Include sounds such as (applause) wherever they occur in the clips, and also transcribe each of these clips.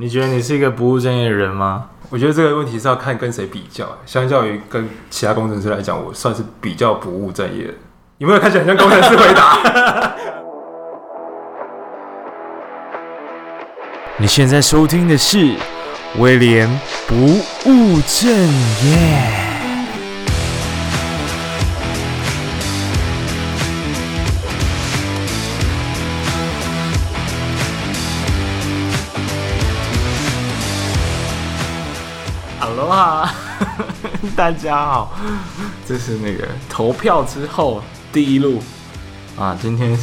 你觉得你是一个不务正业的人吗？我觉得这个问题是要看跟谁比较。相较于跟其他工程师来讲，我算是比较不务正业的。有没有看起来很像工程师回答？(laughs) 你现在收听的是威廉不务正业。哈，(laughs) 大家好，这是那个投票之后第一路啊。今天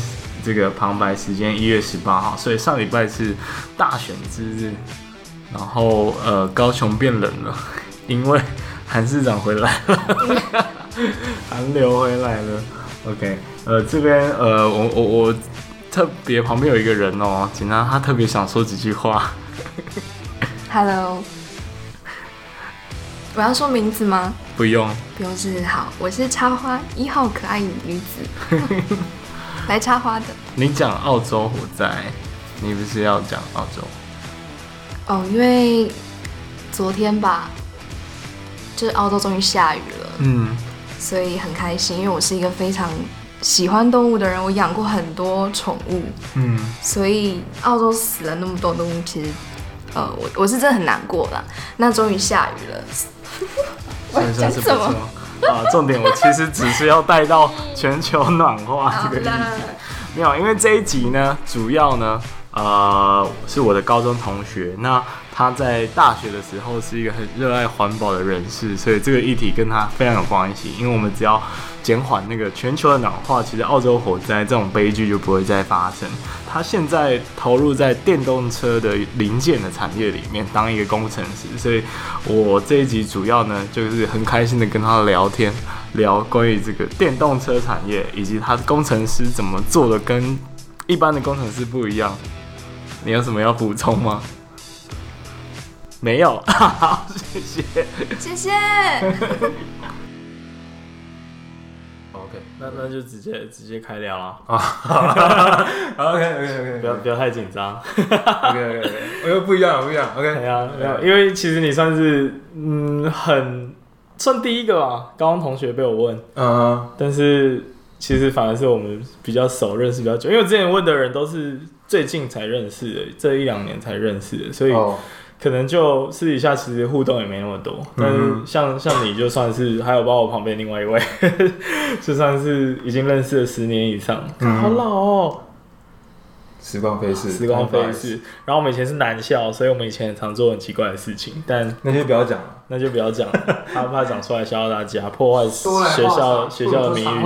这个旁白时间一月十八号，所以上礼拜是大选之日，然后呃，高雄变冷了，因为韩市长回来了，(laughs) 韩流回来了。OK，呃，这边呃，我我我特别旁边有一个人哦，紧张，他特别想说几句话。Hello。我要说名字吗？不用，不用是好。我是插花一号可爱女子，(laughs) 来插花的。你讲澳洲火灾，你不是要讲澳洲？哦，因为昨天吧，就是澳洲终于下雨了，嗯，所以很开心。因为我是一个非常喜欢动物的人，我养过很多宠物，嗯，所以澳洲死了那么多动物，其实，呃，我我是真的很难过啦。那终于下雨了。真的是不错 (laughs) 啊！重点我其实只是要带到全球暖化 (laughs) 这个议题，没有，因为这一集呢，主要呢，呃，是我的高中同学，那他在大学的时候是一个很热爱环保的人士，所以这个议题跟他非常有关系，因为我们只要。减缓那个全球的暖化，其实澳洲火灾这种悲剧就不会再发生。他现在投入在电动车的零件的产业里面当一个工程师，所以我这一集主要呢就是很开心的跟他聊天，聊关于这个电动车产业以及他的工程师怎么做的跟一般的工程师不一样。你有什么要补充吗？没有，好，谢谢，谢谢。那那就直接直接开聊了啊！OK OK OK，不要不要太紧张。OK OK OK，我又不一样不一样。OK，没有没有，因为其实你算是嗯很算第一个吧，高中同学被我问，嗯、uh，huh. 但是其实反而是我们比较熟，认识比较久，因为我之前问的人都是最近才认识的，这一两年才认识的，所以。Oh. 可能就私底下其实互动也没那么多，但是像像你就算是，还有包括我旁边另外一位，(laughs) 就算是已经认识了十年以上，嗯、好老哦。时光飞逝，时光飞逝。然后我们以前是男校，所以我们以前很常做很奇怪的事情，但那就不要讲了，那就不要讲了，(laughs) 他怕讲出来吓到大家，破坏学校学校的名誉。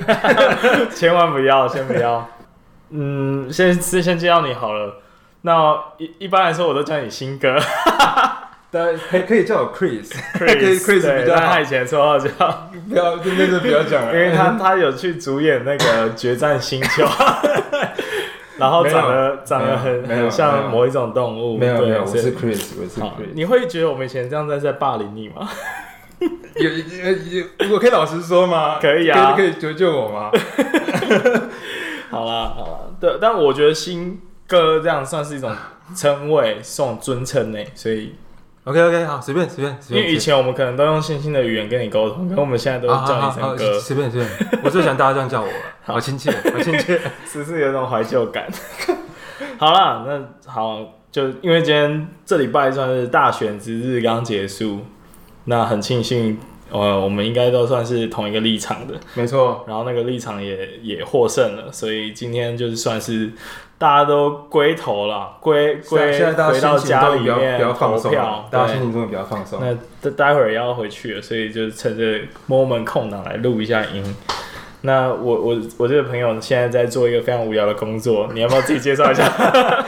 (laughs) 千万不要，先不要。嗯，先先先介绍你好了。那一一般来说，我都叫你新哥，(laughs) 对，可以可以叫我 Chris，Chris Chris, Chris (laughs) 比较好。他以前绰号叫 (laughs) 不要，那个不要讲了，因为他他有去主演那个《决战星球》，然后长得长得很很像某一种动物。没有没有，我是 Chris，我是 Chris。你会觉得我们以前这样在在霸凌你吗？有有有，我可以老实说吗？可以啊，可以救救我吗？好啦好啦，对，但我觉得新。哥这样算是一种称谓，是种尊称呢，所以，OK OK 好，随便随便，因为以前我们可能都用星星的语言跟你沟通，可我们现在都叫你声哥，随便随便，我最喜欢大家这样叫我了，(laughs) 好。亲切，好亲切，(laughs) 只是有一种怀旧感？好啦，那好，就因为今天这礼拜算是大选之日刚结束，那很庆幸，呃，我们应该都算是同一个立场的，没错，然后那个立场也也获胜了，所以今天就是算是。大家都归头了，归归回到家里面投票，大家心情真的比较放松。那待会儿要回去了，所以就趁这 moment 空档来录一下音。那我我我这个朋友现在在做一个非常无聊的工作，你要不要自己介绍一下？(laughs)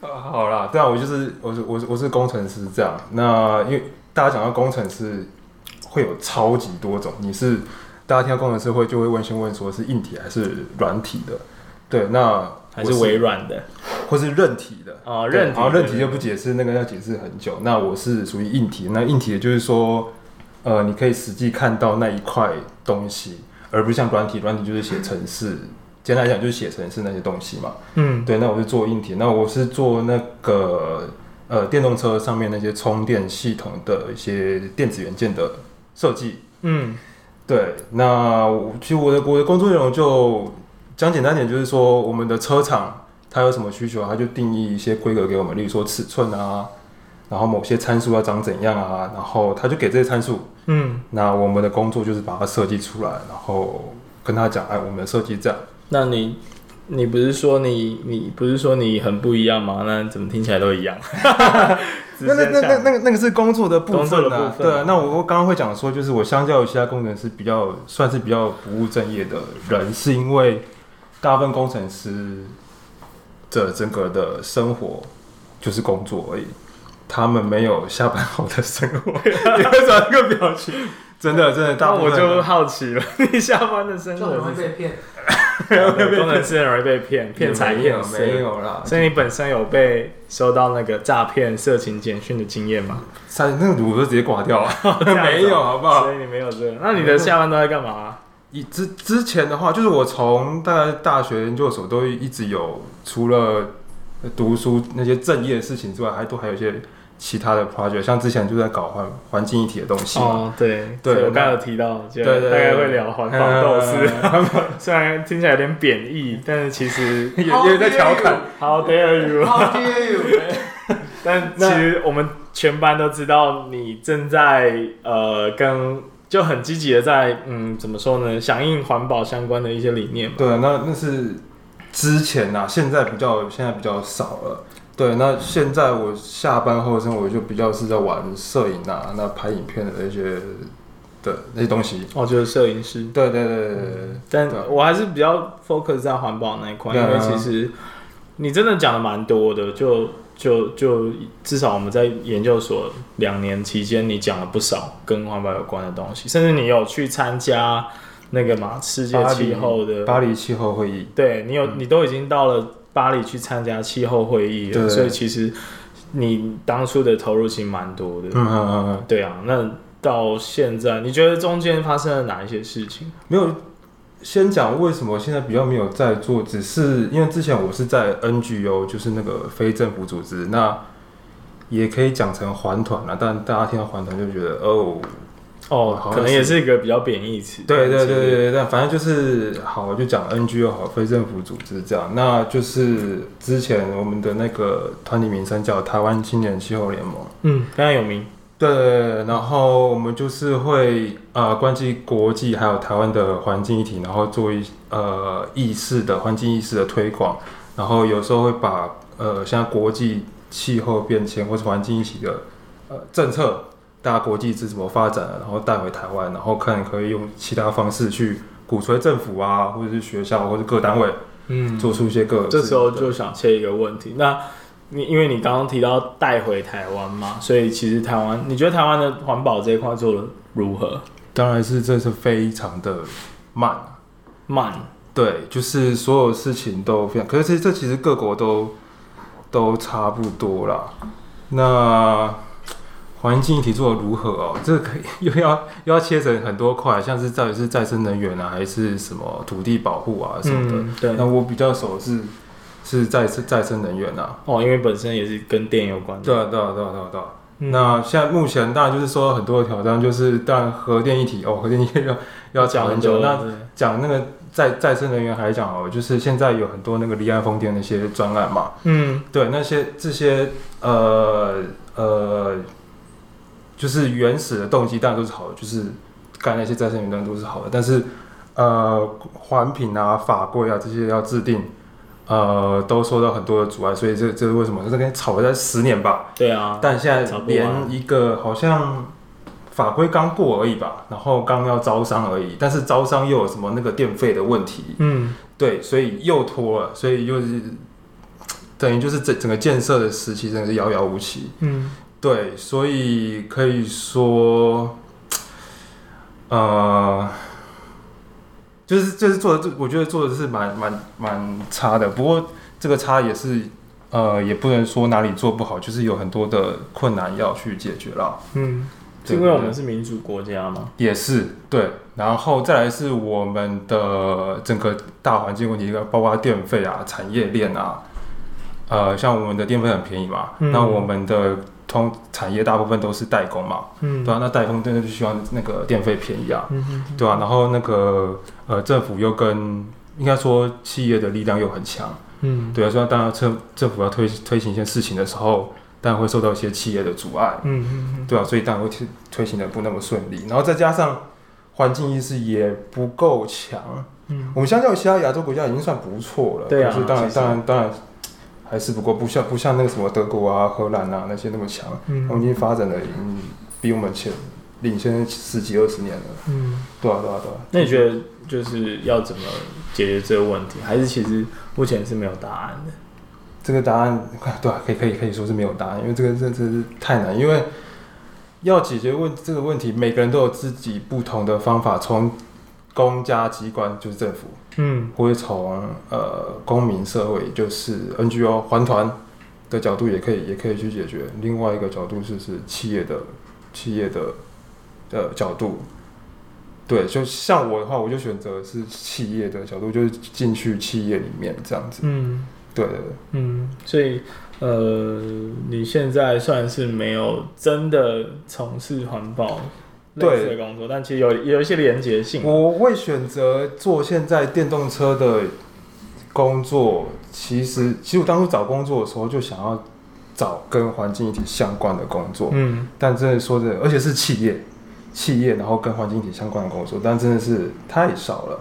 (laughs) 好啦，对啊，我就是我是我是我是工程师这样。那因为大家讲到工程师会有超级多种，你是大家听到工程师会就会问先问说是硬体还是软体的？对，那。还是微软的，或是韧体的哦，韧体，然后韧体就不解释，那个要解释很久。那我是属于硬体，那硬体也就是说，呃，你可以实际看到那一块东西，而不是像软体，软体就是写程式，简单来讲就是写程式那些东西嘛。嗯，对，那我是做硬体，那我是做那个呃电动车上面那些充电系统的一些电子元件的设计。嗯，对，那其实我的我的工作内容就讲简单点，就是说我们的车厂它有什么需求，它就定义一些规格给我们，例如说尺寸啊。然后某些参数要长怎样啊？然后他就给这些参数，嗯，那我们的工作就是把它设计出来，然后跟他讲，哎，我们的设计这样。那你，你不是说你，你不是说你很不一样吗？那怎么听起来都一样？(laughs) 那那那那那个那个是工作的部分啊，对啊。那我我刚刚会讲说，就是我相较于其他工程师比较算是比较不务正业的人，是因为大部分工程师的整个的生活就是工作而已。他们没有下班后的生活，(laughs) 你会找一个表情，真的真的。那我就好奇了，你下班的生活很容易被骗，工程师很容易被骗，(laughs) 骗财骗色，没有啦。所以你本身有被收到那个诈骗色情简讯的经验吗？三那个我就直接挂掉了，(laughs) 没有好不好？所以你没有这个。那你的下班都在干嘛？以之之前的话，就是我从大概大学研究所都一直有，除了读书那些正业的事情之外，还都还有一些。其他的 project，像之前就在搞环环境一体的东西哦，对对，我刚刚有提到，就大概会聊环保斗士，虽然听起来有点贬义，但是其实也也在调侃。How dare you？How dare you？但其实我们全班都知道，你正在呃跟就很积极的在嗯怎么说呢，响应环保相关的一些理念。对，那那是之前呐，现在比较现在比较少了。对，那现在我下班后的生活就比较是在玩摄影啊，那拍影片的那些的那些东西。哦，就是摄影师。对对对对对。但我还是比较 focus 在环保那一块，因为其实你真的讲的蛮多的，就就就至少我们在研究所两年期间，你讲了不少跟环保有关的东西，甚至你有去参加那个嘛世界气候的巴黎气候会议。对，你有，你都已经到了。巴黎去参加气候会议了，所以其实你当初的投入其实蛮多的。嗯嗯嗯，对啊。那到现在，你觉得中间发生了哪一些事情？没有，先讲为什么现在比较没有在做，只是因为之前我是在 NGO，就是那个非政府组织，那也可以讲成环团啦。但大家听到环团就觉得哦。哦，可能也是一个比较贬义词。对对对对对，但反正就是好，我就讲 NGO 好，非政府组织这样。那就是之前我们的那个团体名称叫台湾青年气候联盟，嗯，非常有名。对，然后我们就是会呃关注国际还有台湾的环境议题，然后做一呃意识的环境意识的推广，然后有时候会把呃像国际气候变迁或是环境议题的呃政策。大家国际是怎么发展，然后带回台湾，然后看可以用其他方式去鼓吹政府啊，或者是学校或者各单位，嗯，做出一些个。这时候就想切一个问题，那你因为你刚刚提到带回台湾嘛，所以其实台湾，你觉得台湾的环保这一块做的如何？当然是这是非常的慢，慢，对，就是所有事情都非常，可是这这其实各国都都差不多啦，那。环境议题做的如何哦？这个可以 (laughs) 又要又要切成很多块，像是到底是再生能源啊，还是什么土地保护啊什么的。嗯、对，那我比较熟是是再生再生能源啊。哦，因为本身也是跟电有关的。对啊，对啊，对啊，对啊，对啊。嗯、那现在目前当然就是说很多的挑战，就是当然核电一体哦，(laughs) 核电议题要要讲很久。那讲那个再再生能源还讲哦，就是现在有很多那个离岸风电那些专案嘛。嗯，对，那些这些呃呃。呃就是原始的动机当然都是好的，就是干那些再生能源都是好的，但是呃环评啊、法规啊这些要制定，呃都受到很多的阻碍，所以这这是为什么？这跟吵了在十年吧？对啊，但现在连一个好像法规刚过而已吧，然后刚要招商而已，但是招商又有什么那个电费的问题？嗯，对，所以又拖了，所以又是等于就是整整个建设的时期真的是遥遥无期。嗯。对，所以可以说，呃，就是就是做的这，我觉得做的是蛮蛮蛮差的。不过这个差也是，呃，也不能说哪里做不好，就是有很多的困难要去解决了。嗯，是因为我们是民主国家吗？也是对，然后再来是我们的整个大环境问题，包括电费啊、产业链啊，呃，像我们的电费很便宜嘛，嗯、那我们的通产业大部分都是代工嘛，嗯，对啊，那代工真的就希望那个电费便宜啊，嗯哼哼对啊，然后那个呃政府又跟应该说企业的力量又很强，嗯，对啊，所以当然政政府要推推行一些事情的时候。当然会受到一些企业的阻碍，嗯嗯嗯，对啊，所以当然会推推行的不那么顺利，然后再加上环境意识也不够强，嗯，我们相较于其他亚洲国家已经算不错了，对啊，可是当然当然当然还是不过不像不像那个什么德国啊、荷兰啊那些那么强，嗯，我们已经发展的比我们前领先十几二十年了，嗯，对啊对啊对啊，那你觉得就是要怎么解决这个问题？还是其实目前是没有答案的？这个答案，(laughs) 对啊，可以可以可以说是没有答案，因为这个这真是太难，因为要解决问这个问题，每个人都有自己不同的方法，从公家机关就是政府，嗯，或者从呃公民社会就是 NGO 环团的角度也可以也可以去解决。另外一个角度就是企业的企业的的角度，对，就像我的话，我就选择是企业的角度，就是进去企业里面这样子，嗯。对，对，对，嗯，所以，呃，你现在算是没有真的从事环保类似的工作，但其实有有一些连结性。我会选择做现在电动车的工作。其实，其实我当初找工作的时候就想要找跟环境一体相关的工作，嗯，但真的说的，而且是企业，企业，然后跟环境一体相关的工作，但真的是太少了。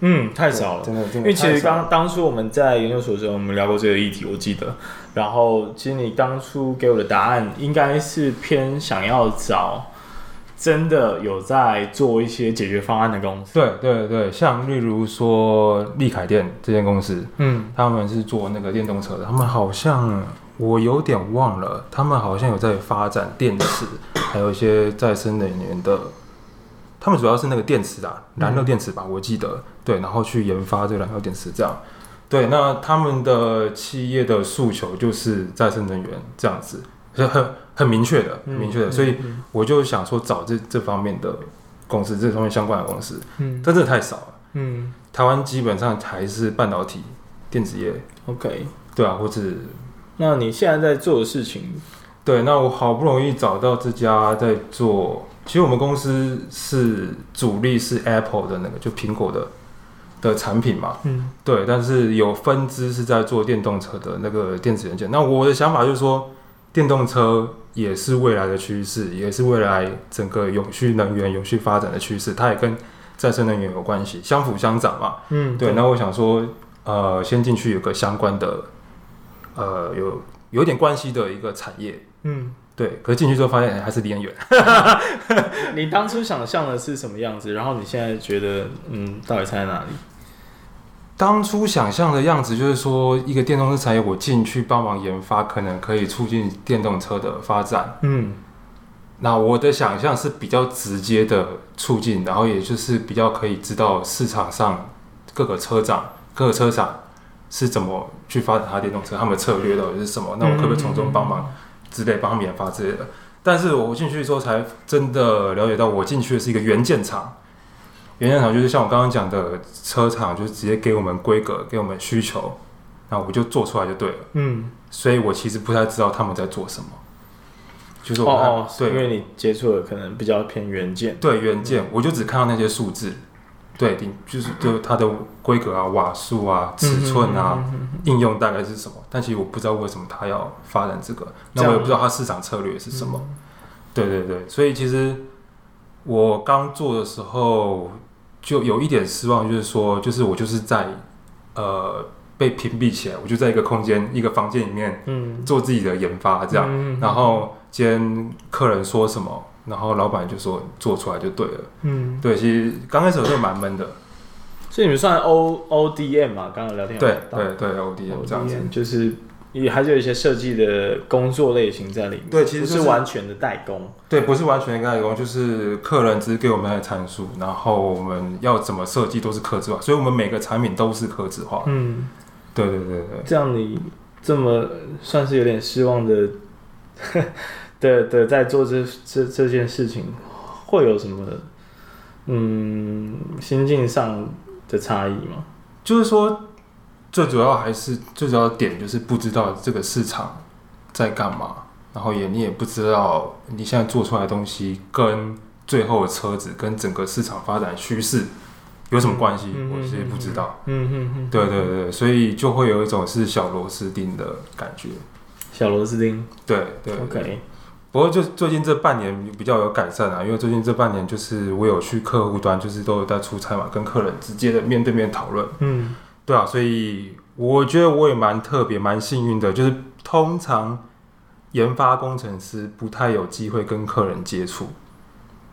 嗯，太少了，真的，真的。因为其实刚当初我们在研究所的时候，我们聊过这个议题，我记得。然后，其实你当初给我的答案应该是偏想要找真的有在做一些解决方案的公司。对对对，像例如说利凯电这间公司，嗯，他们是做那个电动车的，他们好像我有点忘了，他们好像有在发展电池，(coughs) 还有一些再生能源的。他们主要是那个电池啊，燃料电池吧，嗯、我记得，对，然后去研发这个燃料电池这样，对，那他们的企业的诉求就是再生能源这样子，是很很明确的，很明确的，嗯、所以我就想说找这这方面的公司，这方面相关的公司，嗯，但真的太少了，嗯，台湾基本上还是半导体电子业，OK，对啊，或者，那你现在在做的事情，对，那我好不容易找到这家在做。其实我们公司是主力是 Apple 的那个，就苹果的的产品嘛，嗯，对，但是有分支是在做电动车的那个电子元件。那我的想法就是说，电动车也是未来的趋势，也是未来整个永续能源、永续发展的趋势，它也跟再生能源有关系，相辅相长嘛，嗯，对。那我想说，呃，先进去有个相关的，呃，有有点关系的一个产业，嗯。对，可是进去之后发现还是离很远。(laughs) 你当初想象的是什么样子？然后你现在觉得，嗯，到底差在哪里？当初想象的样子就是说，一个电动车产业，我进去帮忙研发，可能可以促进电动车的发展。嗯，那我的想象是比较直接的促进，然后也就是比较可以知道市场上各个车厂、各个车厂是怎么去发展它电动车，他们的策略到底是什么？那我可不可以从中帮忙？之类帮他们研发之类的，但是我进去之后才真的了解到，我进去的是一个元件厂。元件厂就是像我刚刚讲的车厂，就是直接给我们规格，给我们需求，那我就做出来就对了。嗯，所以我其实不太知道他们在做什么。就是我哦，对，因为你接触的可能比较偏原件。对，原件，我就只看到那些数字。对，就是就它的规格啊、瓦数啊、尺寸啊、应用大概是什么？但其实我不知道为什么它要发展这个，那我也不知道它市场策略是什么。嗯、对对对，所以其实我刚做的时候就有一点失望，就是说，就是我就是在呃被屏蔽起来，我就在一个空间、一个房间里面，嗯，做自己的研发这样，然后今天客人说什么。然后老板就说做出来就对了，嗯，对，其实刚开始我就蛮闷的，所以你们算 O O D M 嘛？刚刚聊天对对对 O D M 这样子，就是也还是有一些设计的工作类型在里面。对，其实、就是、不是完全的代工，对，不是完全的代工，就是客人只是给我们的参数，然后我们要怎么设计都是客制化，所以我们每个产品都是客制化。嗯，对对对对，这样你这么算是有点失望的。的的在做这这这件事情，会有什么嗯心境上的差异吗？就是说，最主要还是最主要的点就是不知道这个市场在干嘛，然后也你也不知道你现在做出来的东西跟最后的车子跟整个市场发展趋势有什么关系？嗯、我其实不知道。嗯嗯嗯，对对对，所以就会有一种是小螺丝钉的感觉。小螺丝钉，对对，对。OK。不过就最近这半年比较有改善啊，因为最近这半年就是我有去客户端，就是都有在出差嘛，跟客人直接的面对面讨论。嗯，对啊，所以我觉得我也蛮特别、蛮幸运的，就是通常研发工程师不太有机会跟客人接触，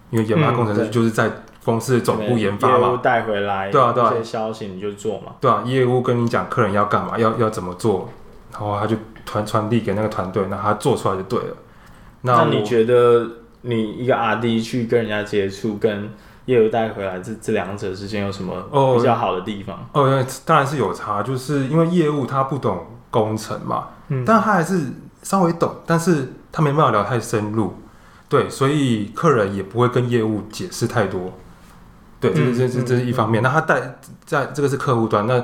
因为研发工程师就是在公司的总部研发嘛，业务带回来，对啊对啊，这些消息你就做嘛，对啊，业务跟你讲客人要干嘛，要要怎么做，然后他就传传递给那个团队，那他做出来就对了。那你觉得你一个 RD 去跟人家接触，跟业务带回来这这两者之间有什么比较好的地方？哦，哦，当然是有差，就是因为业务他不懂工程嘛，嗯，但他还是稍微懂，但是他没办法聊太深入，对，所以客人也不会跟业务解释太多，对，这这这这是一方面。嗯，那他带在这个是客户端，那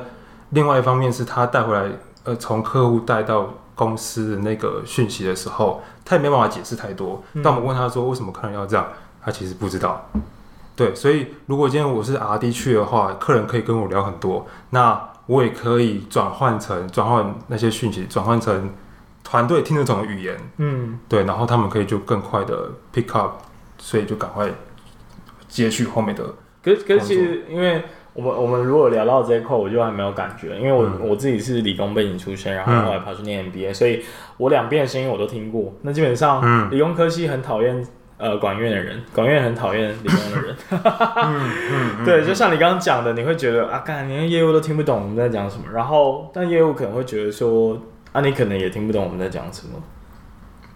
另外一方面是他带回来，呃，从客户带到。公司的那个讯息的时候，他也没办法解释太多。但我们问他说为什么客人要这样，他其实不知道。对，所以如果今天我是 RD 去的话，客人可以跟我聊很多，那我也可以转换成转换那些讯息，转换成团队听得懂的语言。嗯，对，然后他们可以就更快的 pick up，所以就赶快接续后面的。可是可是其实因为。我们我们如果聊到这一块，我就还没有感觉，因为我、嗯、我自己是理工背景出身，然后后来跑去念 MBA，、嗯、所以我两边的声音我都听过。那基本上，理工科系很讨厌呃管院的人，管院很讨厌理工的人。(laughs) 嗯嗯、对，就像你刚刚讲的，你会觉得啊，干连业务都听不懂我们在讲什么，然后但业务可能会觉得说啊，你可能也听不懂我们在讲什么。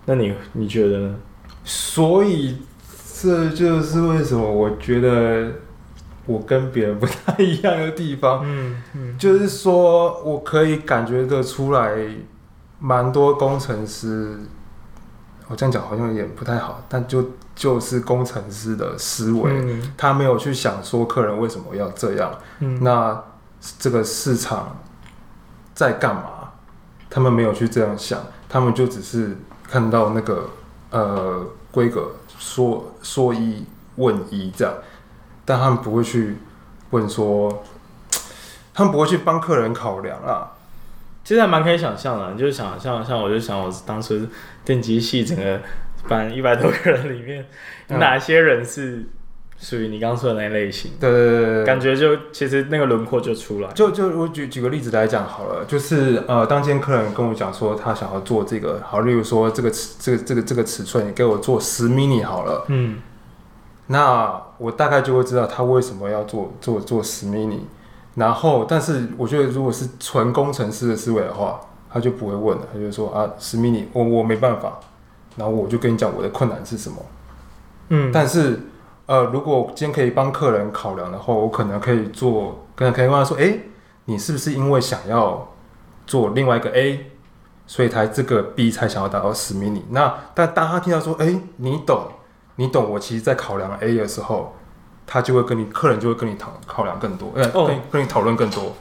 那你你觉得呢？所以这就是为什么我觉得。我跟别人不太一样的地方，嗯嗯，就是说我可以感觉得出来，蛮多工程师，我这样讲好像有点不太好，但就就是工程师的思维，嗯，他没有去想说客人为什么要这样，嗯，那这个市场在干嘛？他们没有去这样想，他们就只是看到那个呃规格说说一问一这样。但他们不会去问说，(tsk) 他们不会去帮客人考量啊。其实还蛮可以想象的，你就是想像像我就想我当初电机系整个班一百多个人里面，有哪些人是属于你刚刚说的那类型？对对对对，感觉就其实那个轮廓就出来。就就我举举个例子来讲好了，就是呃，当今天客人跟我讲说他想要做这个，好，例如说这个尺这个这个这个尺寸，你给我做十 mini 好了，嗯。那我大概就会知道他为什么要做做做十 mini，然后，但是我觉得如果是纯工程师的思维的话，他就不会问了，他就说啊十 mini 我我没办法，然后我就跟你讲我的困难是什么，嗯，但是呃如果今天可以帮客人考量的话，我可能可以做，可能可以问他说，哎，你是不是因为想要做另外一个 A，所以才这个 B 才想要达到十 mini？那但当他听到说，哎，你懂。你懂我，其实，在考量 A 的时候，他就会跟你客人就会跟你讨考量更多，呃，跟跟你讨论更多，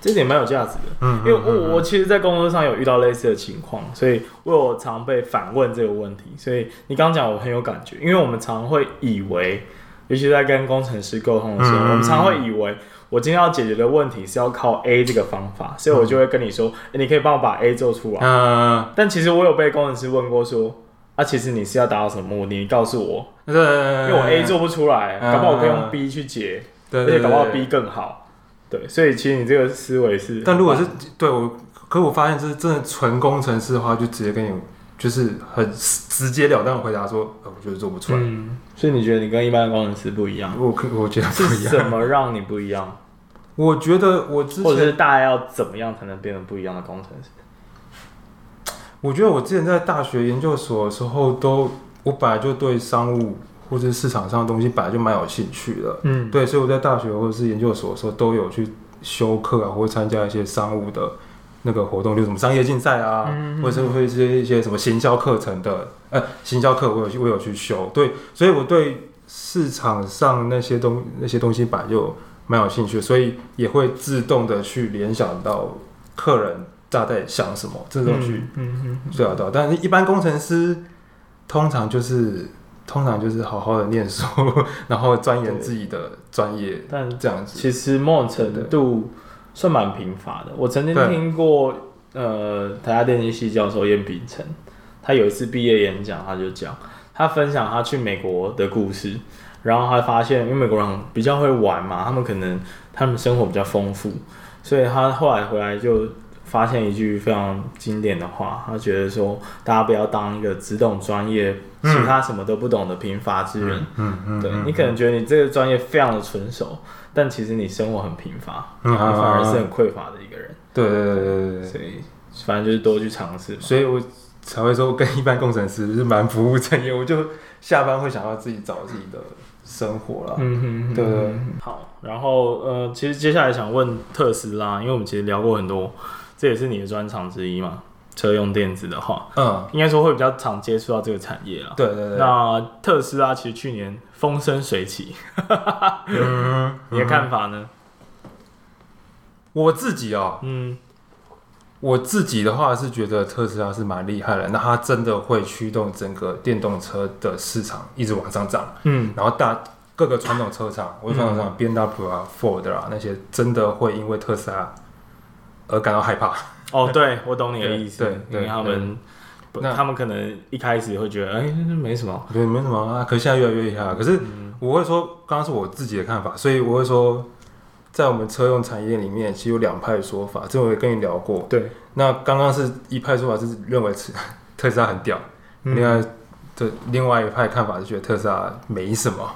这点蛮有价值的。嗯，因为我我其实，在工作上有遇到类似的情况，所以我有常被反问这个问题。所以你刚刚讲，我很有感觉，因为我们常会以为，尤其在跟工程师沟通的时候，我们常会以为，我今天要解决的问题是要靠 A 这个方法，所以我就会跟你说，欸，你可以帮我把 A 做出来。嗯，但其实我有被工程师问过说。那、啊、其实你是要达到什么目的？你告诉我，对，因为我 A 做不出来，嗯、搞不好我可以用 B 去解，而且搞不好 B 更好，对，所以其实你这个思维是，但如果是对我，可是我发现就是真的纯工程师的话，就直接跟你就是很直截了当的回答说，呃，我觉得做不出来。嗯，所以你觉得你跟一般的工程师不一样？我可我觉得不一样。是什么让你不一样？我觉得我之前或者是大家要怎么样才能变成不一样的工程师？我觉得我之前在大学研究所的时候都，都我本来就对商务或者市场上的东西本来就蛮有兴趣的，嗯，对，所以我在大学或者是研究所的时候都有去修课啊，或者参加一些商务的那个活动，就什么商业竞赛啊，嗯嗯或者是会一些一些什么行销课程的，呃，行销课我有我有去修，对，所以我对市场上那些东那些东西本来就蛮有兴趣，所以也会自动的去联想到客人大概想什么，自动去嗯嗯对啊对啊，但是一般工程师通常就是通常就是好好的念书，(laughs) 然后钻研自己的专业，但这样子其实某种程度。算蛮贫乏的。我曾经听过，呃，台大电机系教授叶秉成，他有一次毕业演讲，他就讲，他分享他去美国的故事，然后他发现，因为美国人比较会玩嘛，他们可能他们生活比较丰富，所以他后来回来就发现一句非常经典的话，他觉得说，大家不要当一个只懂专业，其他什么都不懂的贫乏之人。嗯嗯，对，你可能觉得你这个专业非常的纯熟。但其实你生活很贫乏，嗯，反而是很匮乏的一个人。对对对对对，所以反正就是多去尝试。所以我才会说，我跟一般工程师是蛮不务正业。我就下班会想要自己找自己的生活了。嗯哼，对对。好，然后呃，其实接下来想问特斯拉，因为我们其实聊过很多，这也是你的专长之一嘛。车用电子的话，嗯，应该说会比较常接触到这个产业了。对对对。那特斯拉其实去年风生水起，(laughs) 嗯，你的看法呢？我自己哦，嗯，我自己的话是觉得特斯拉是蛮厉害的，那它真的会驱动整个电动车的市场一直往上涨。嗯，然后大各个传统车厂，我传统厂 BMW 啊、Ford 啊那些，真的会因为特斯拉而感到害怕。哦，对，我懂你的意思。对，因为他们，那他们可能一开始会觉得，哎，没什么，对，没什么啊。可是现在越来越厉害。可是我会说，刚刚是我自己的看法，所以我会说，在我们车用产业里面，其实有两派说法。这我也跟你聊过。对。那刚刚是一派说法，是认为 (laughs) 特斯拉很屌。另外的另外一派看法是觉得特斯拉没什么。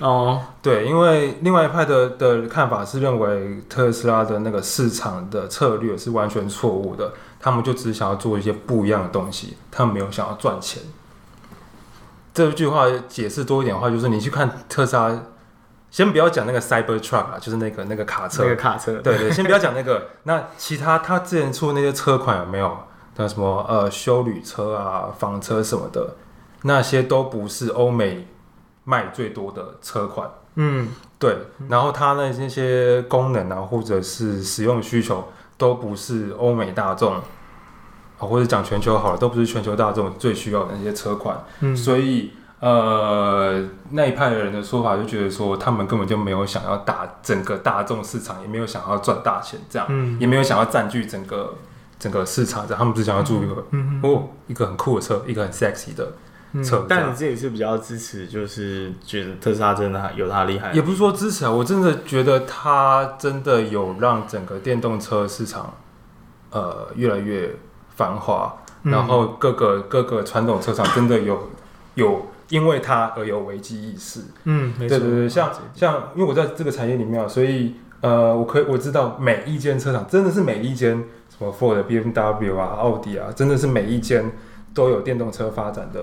哦，对，因为另外一派的的看法是认为特斯拉的那个市场的策略是完全错误的，他们就只想要做一些不一样的东西，他们没有想要赚钱。这句话解释多一点的话，就是你去看特斯拉，先不要讲那个 Cybertruck 啊，就是那个那个卡车，那个卡车，对对，先不要讲那个。那其他他之前出的那些车款有没有？那什么呃，修旅车啊、房车什么的，那些都不是欧美。卖最多的车款，嗯，对，然后它的那些功能啊，或者是使用需求，都不是欧美大众，啊，或者讲全球好了，都不是全球大众最需要的那些车款，嗯，所以呃，那一派的人的说法就觉得说，他们根本就没有想要打整个大众市场，也没有想要赚大钱，这样，嗯，也没有想要占据整个整个市场，这样，他们只想要住一个，嗯，哦，一个很酷的车，一个很 sexy 的。嗯、但你自己是比较支持，就是觉得特斯拉真的有它厉害。也不是说支持啊，我真的觉得它真的有让整个电动车市场，呃，越来越繁华。嗯、然后各个各个传统车厂真的有有因为它而有危机意识。嗯，对对对，像像因为我在这个产业里面啊，所以呃，我可以我知道每一间车厂真的是每一间什么 Ford、BMW 啊、奥迪啊，真的是每一间都有电动车发展的。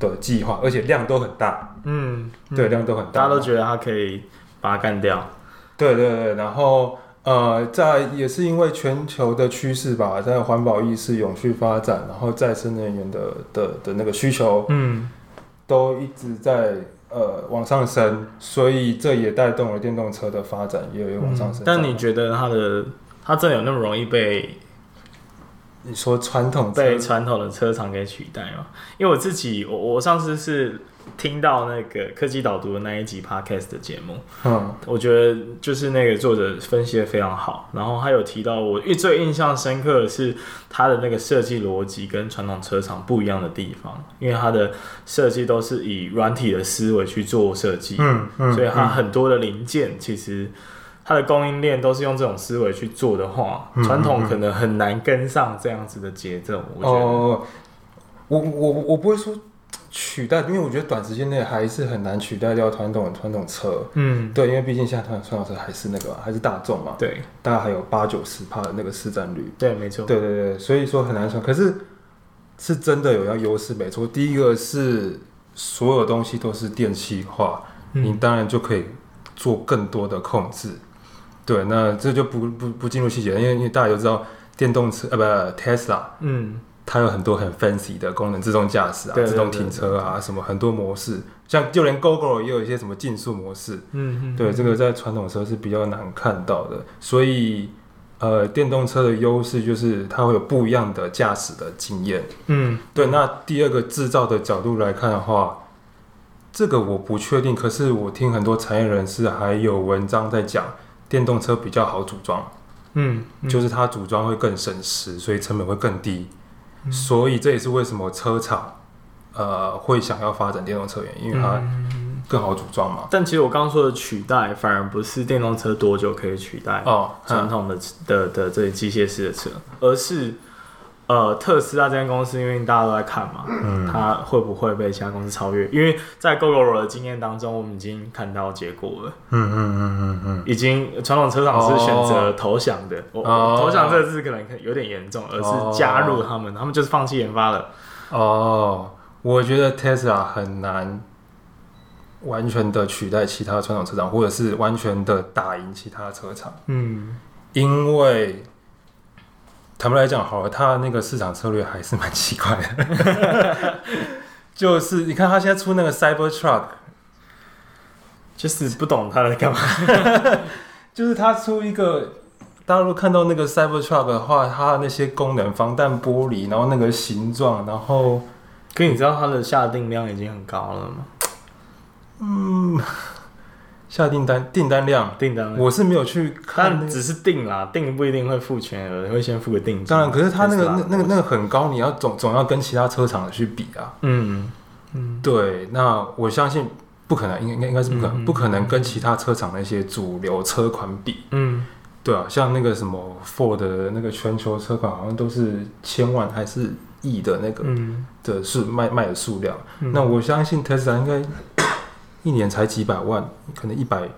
的计划，而且量都很大。嗯，对，量都很大，大家都觉得它可以把它干掉。对对对，然后呃，在也是因为全球的趋势吧，在环保意识、永续发展，然后再生能源的的的那个需求，嗯，都一直在呃往上升，所以这也带动了电动车的发展，也有往上升。嗯。但你觉得它的它真的有那么容易被？你说传统被传统的车厂给取代吗？因为我自己，我我上次是听到那个科技导读的那一集 podcast 的节目，嗯，我觉得就是那个作者分析的非常好，然后他有提到我最印象深刻的是他的那个设计逻辑跟传统车厂不一样的地方，因为他的设计都是以软体的思维去做设计，嗯嗯，所以他很多的零件其实。它的供应链都是用这种思维去做的话，传统可能很难跟上这样子的节奏。我觉得，哦，我我我不会说取代，因为我觉得短时间内还是很难取代掉传统的传统车。嗯，对，因为毕竟现在传统车还是那个还是大众嘛，对，大概还有八九十帕的那个市占率。对，没错。对对对，所以说很难说。可是是真的有要优势，没错。第一个是所有东西都是电气化，嗯，你当然就可以做更多的控制。对，那这就不不不进入细节，因为因为大家都知道，电动车呃不 Tesla，嗯，它有很多很 fancy 的功能，自动驾驶啊，对对对对，自动停车啊，什么很多模式，像就连 Gogoro 也有一些什么竞速模式，嗯嗯，对，这个在传统车是比较难看到的，所以呃，电动车的优势就是它会有不一样的驾驶的经验，嗯，对。那第二个制造的角度来看的话。这个我不确定，可是我听很多产业人士还有文章在讲，电动车比较好组装，嗯，嗯，就是它组装会更省时，所以成本会更低，嗯、所以这也是为什么车厂呃会想要发展电动车原因，因为它更好组装嘛。但其实我刚刚说的取代，反而不是电动车多久可以取代哦传统的的、的这些机械式的车，而是。呃，特斯拉这间公司，因为大家都在看嘛，嗯，它会不会被其他公司超越？因为在 Gogoro 的经验当中，我们已经看到结果了。嗯嗯嗯嗯嗯，已经传统车厂是选择投降的。哦，哦投降这个字可能有点严重，而是加入他们，他们就是放弃研发了。哦，我觉得 Tesla 很难完全的取代其他传统车厂，或者是完全的打赢其他车厂。嗯，因为。坦白来讲，好了，他那个市场策略还是蛮奇怪的。(laughs) 就是你看他现在出那个 Cybertruck，就是不懂他在干嘛。(laughs) 就是他出一个，大家如果看到那个 Cybertruck 的话，它那些功能，防弹玻璃，然后那个形状，然后，可你知道它的下定量已经很高了吗？嗯。下订单订单量，订单我是没有去看，但只是订啦，订不一定会付全额，会先付个定金。当然，可是他那个那那个那个很高，你要总总要跟其他车厂去比啊。嗯嗯，对，那我相信不可能，应该应该是不可能，不可能跟其他车厂那些主流车款比。嗯，对啊，像那个什么 Ford 的那个全球车款，好像都是千万还是亿的那个的是卖卖的数量。那我相信 Tesla 应该。一年才几百万，可能一百，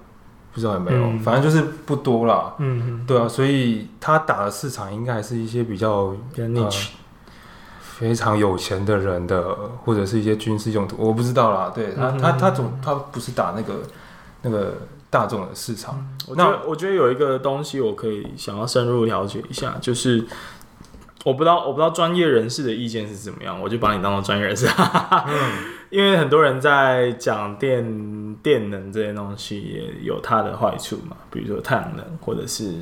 不知道有没有，嗯、反正就是不多啦。嗯哼对啊，所以他打的市场应该还是一些比较 niche、呃、非常有钱的人的，或者是一些军事用途，我不知道啦。对他，嗯、他他总他不是打那个那个大众的市场。那我觉得有一个东西我可以想要深入了解一下，就是。我不知道，我不知道专业人士的意见是怎么样，我就把你当做专业人士。嗯，(laughs) 因为很多人在讲电电能这些东西，也有它的坏处嘛，比如说太阳能，或者是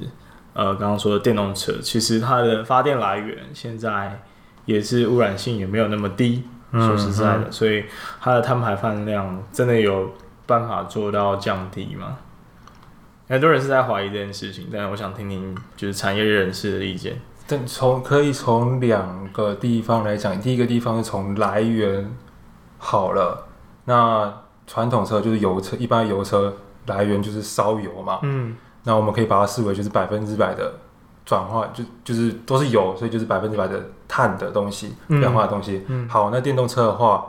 呃刚刚说的电动车，其实它的发电来源现在也是污染性也没有那么低，说实在的，嗯、所以它的碳排放量真的有办法做到降低吗？很多人是在怀疑这件事情，但是我想听听就是产业人士的意见。但从可以从两个地方来讲，第一个地方是从来源好了，那传统车就是油车，一般油车来源就是烧油嘛，嗯，那我们可以把它视为就是百分之百的转化，就就是都是油，所以就是百分之百的碳的东西，氧化的东西。嗯，好，那电动车的话，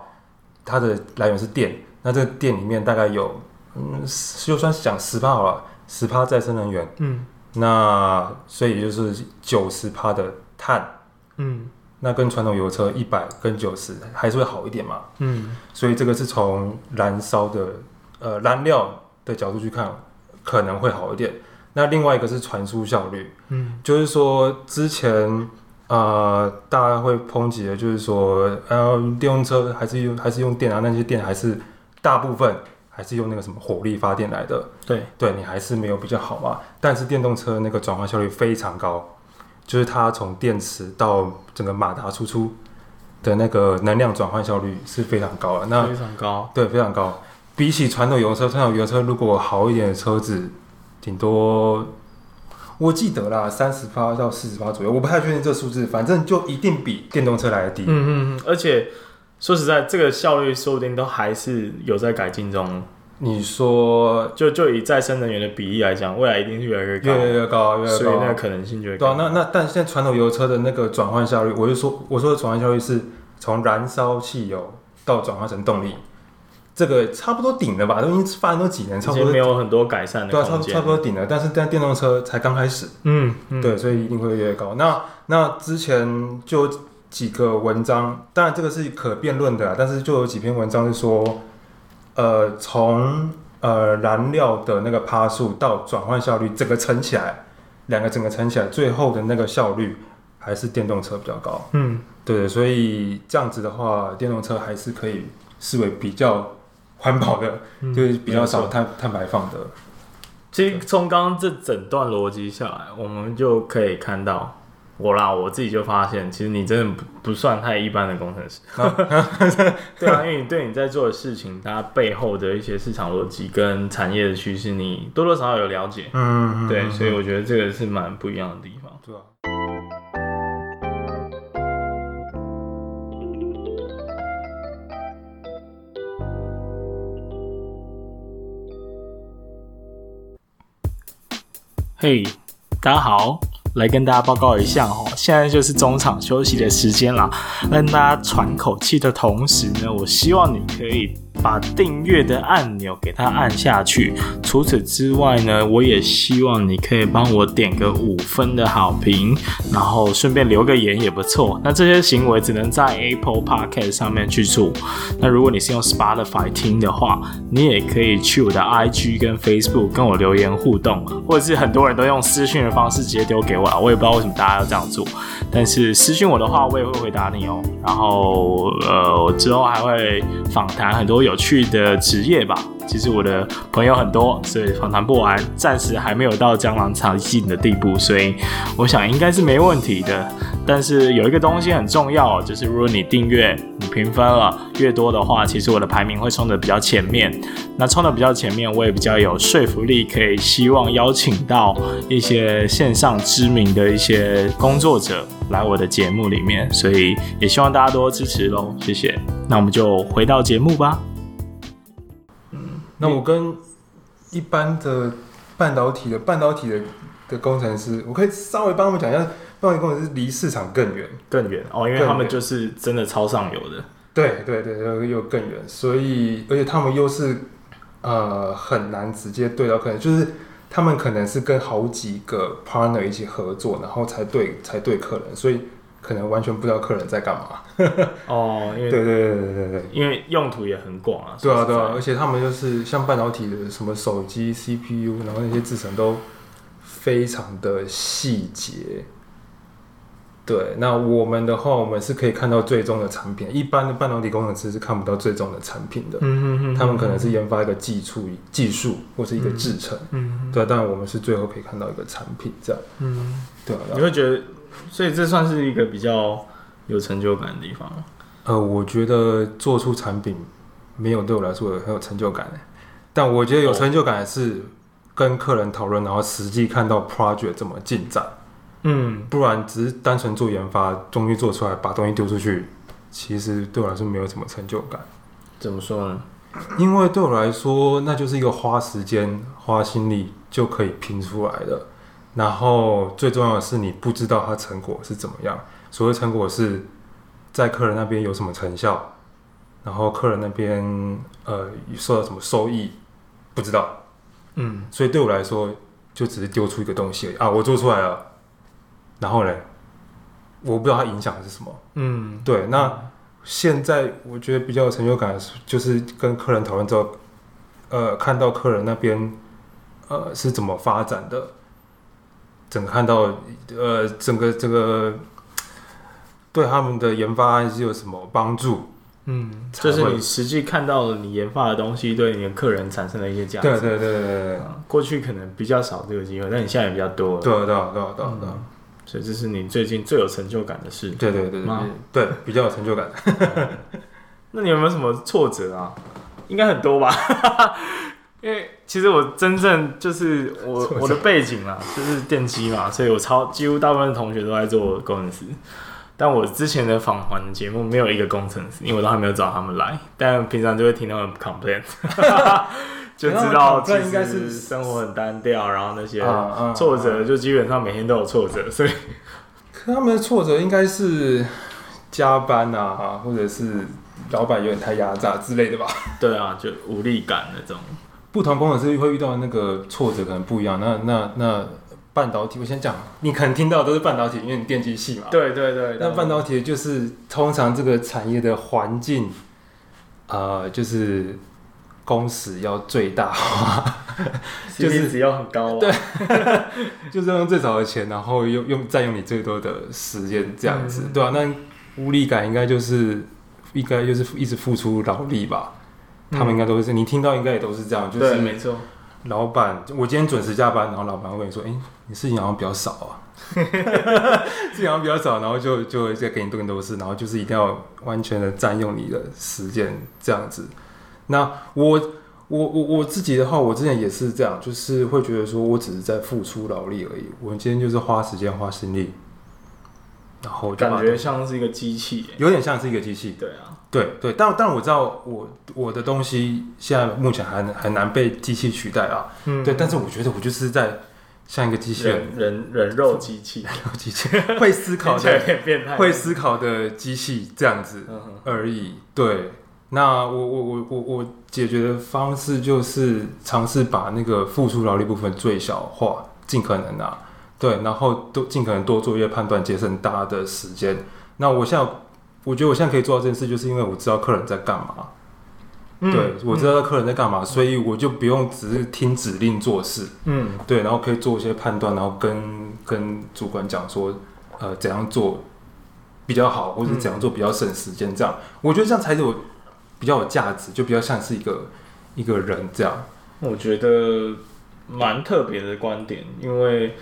它的来源是电，那这个电里面大概有，嗯，就算是讲十趴好了，十趴再生能源，嗯。那所以就是九十帕的碳，嗯，那跟传统油车一百跟九十还是会好一点嘛，嗯，所以这个是从燃烧的呃燃料的角度去看，可能会好一点。那另外一个是传输效率，嗯，就是说之前呃大家会抨击的，就是说呃电动车还是用还是用电啊，那些电还是大部分。还是用那个什么火力发电来的，对，对你还是没有比较好嘛。但是电动车那个转换效率非常高，就是它从电池到整个马达输出的那个能量转换效率是非常高的。那非常高，对，非常高。比起传统油车，传统油车如果好一点的车子，顶多我记得啦，三十八到四十八左右，我不太确定这数字，反正就一定比电动车来的低。嗯嗯嗯，而且。说实在，这个效率说不定都还是有在改进中。你说，就就以再生能源的比例来讲，未来一定是越来越高，越来越高，越来越高，所以那个可能性就会高。对啊，那那但现在传统油车的那个转换效率，我就说，我说的转换效率是从燃烧汽油到转化成动力，这个差不多顶了吧？都已经发展都几年，差不多没有很多改善的。对啊，差差不多顶了。但是但电动车才刚开始，嗯，嗯对，所以一定会越来越高。那那之前就。几个文章，当然这个是可辩论的，但是就有几篇文章是说，呃，从呃燃料的那个趴数到转换效率，整个乘起来，两个整个乘起来，最后的那个效率还是电动车比较高。嗯，对，所以这样子的话，电动车还是可以视为比较环保的，嗯、就是比较少碳碳排放的。其实从刚刚这整段逻辑下来，我们就可以看到。我啦，我自己就发现，其实你真的不不算太一般的工程师。(laughs) (laughs) 对啊，因为你对你在做的事情，它背后的一些市场逻辑跟产业的趋势，你多多少少有了解。嗯嗯嗯，对，所以我觉得这个是蛮不一样的地方。对啊。嘿，大家好。来跟大家报告一下哦，现在就是中场休息的时间啦。让大家喘口气的同时呢，我希望你可以。把订阅的按钮给它按下去。除此之外呢，我也希望你可以帮我点个五分的好评，然后顺便留个言也不错。那这些行为只能在 Apple Podcast 上面去做。那如果你是用 Spotify 听的话，你也可以去我的 IG 跟 Facebook 跟我留言互动，或者是很多人都用私讯的方式直接丢给我。我也不知道为什么大家要这样做，但是私信我的话，我也会回答你哦。然后呃，我之后还会访谈很多。有趣的职业吧，其实我的朋友很多，所以访谈不完，暂时还没有到江郎才尽的地步，所以我想应该是没问题的。但是有一个东西很重要，就是如果你订阅、你评分了越多的话，其实我的排名会冲的比较前面。那冲的比较前面，我也比较有说服力，可以希望邀请到一些线上知名的一些工作者来我的节目里面，所以也希望大家多支持喽，谢谢。那我们就回到节目吧。嗯那我跟一般的半导体的半导体的的工程师，我可以稍微帮我们讲一下，半导体工程师离市场更远，更远哦，因为他们就是真的超上游的，对对对，又又更远，所以而且他们又是呃很难直接对到客人，就是他们可能是跟好几个 partner 一起合作，然后才对才对客人，所以。可能完全不知道客人在干嘛。(laughs) 哦，因为对对对对对对，因为用途也很广啊。对啊对啊，而且他们就是像半导体的什么手机 CPU，然后那些制成都非常的细节。对，那我们的话，我们是可以看到最终的产品。一般的半导体工程师是看不到最终的产品的。嗯哼哼。他们可能是研发一个技术、技术或是一个制程。嗯哼。对，但我们是最后可以看到一个产品这样。嗯。对啊。你会觉得？所以这算是一个比较有成就感的地方。呃，我觉得做出产品没有对我来说很有成就感，但我觉得有成就感的是跟客人讨论，然后实际看到 project 怎么进展。嗯，不然只是单纯做研发，终于做出来，把东西丢出去，其实对我来说没有什么成就感。怎么说呢？因为对我来说，那就是一个花时间、花心力就可以拼出来的。然后最重要的是，你不知道它成果是怎么样。所谓成果是在客人那边有什么成效，然后客人那边呃受到什么收益，不知道。嗯，所以对我来说，就只是丢出一个东西而已啊，我做出来了。然后呢，我不知道它影响的是什么。嗯，对。那现在我觉得比较有成就感的是，就是跟客人讨论之后，呃，看到客人那边呃是怎么发展的。整个看到，呃，整个这个对他们的研发是有什么帮助？嗯，就是你实际看到了你研发的东西对你的客人产生了一些价值。对对对对对，过去可能比较少这个机会，但你现在也比较多了。对对对对对对。所以这是你最近最有成就感的事。对对对对对，比较有成就感。(laughs) 那你有没有什么挫折啊？应该很多吧。因为其实我真正就是我我的背景啊，就是电机嘛，所以我超几乎大部分的同学都在做工程师。但我之前的访谈的节目没有一个工程师，因为我都还没有找他们来。但平常就会听他们 complain，(laughs) 就知道这应该是生活很单调，然后那些挫折就基本上每天都有挫折。所以他们的挫折应该是加班啊，或者是老板有点太压榨之类的吧？(laughs) 对啊，就无力感那种。不同工程师会遇到的那个挫折可能不一样。那那那半导体，我先讲，你可能听到的都是半导体，因为你电机系嘛。对对对。那半导体就是通常这个产业的环境，啊、呃，就是工时要最大化，就是只要很高啊。(laughs) 对，(laughs) 就是用最少的钱，然后用用占用你最多的时间，这样子，嗯、对啊，那无力感应该就是应该就是一直付出劳力吧？嗯、他们应该都是，你听到应该也都是这样，就是没错。老板，我今天准时加班，然后老板会跟你说：“哎、欸，你事情好像比较少啊，事情好像比较少，然后就就会再给你多更多事，然后就是一定要完全的占用你的时间这样子。”那我我我我自己的话，我之前也是这样，就是会觉得说我只是在付出劳力而已，我今天就是花时间花心力，然后感觉像是一个机器，有点像是一个机器，对啊。对对，但但我知道我我的东西现在目前还很难被机器取代啊。嗯，对，但是我觉得我就是在像一个机器人，人人肉机器，人肉机器，会思考的，会思考的机器这样子而已。对，那我我我我我解决的方式就是尝试把那个付出劳力部分最小化，尽可能啊，对，然后多尽可能多做一些判断，节省大家的时间。那我现在。我觉得我现在可以做到这件事，就是因为我知道客人在干嘛。嗯、对，我知道客人在干嘛，嗯、所以我就不用只是听指令做事。嗯，对，然后可以做一些判断，然后跟跟主管讲说，呃，怎样做比较好，或者怎样做比较省时间。这样，嗯、我觉得这样才有比较有价值，就比较像是一个一个人这样。我觉得蛮特别的观点，因为。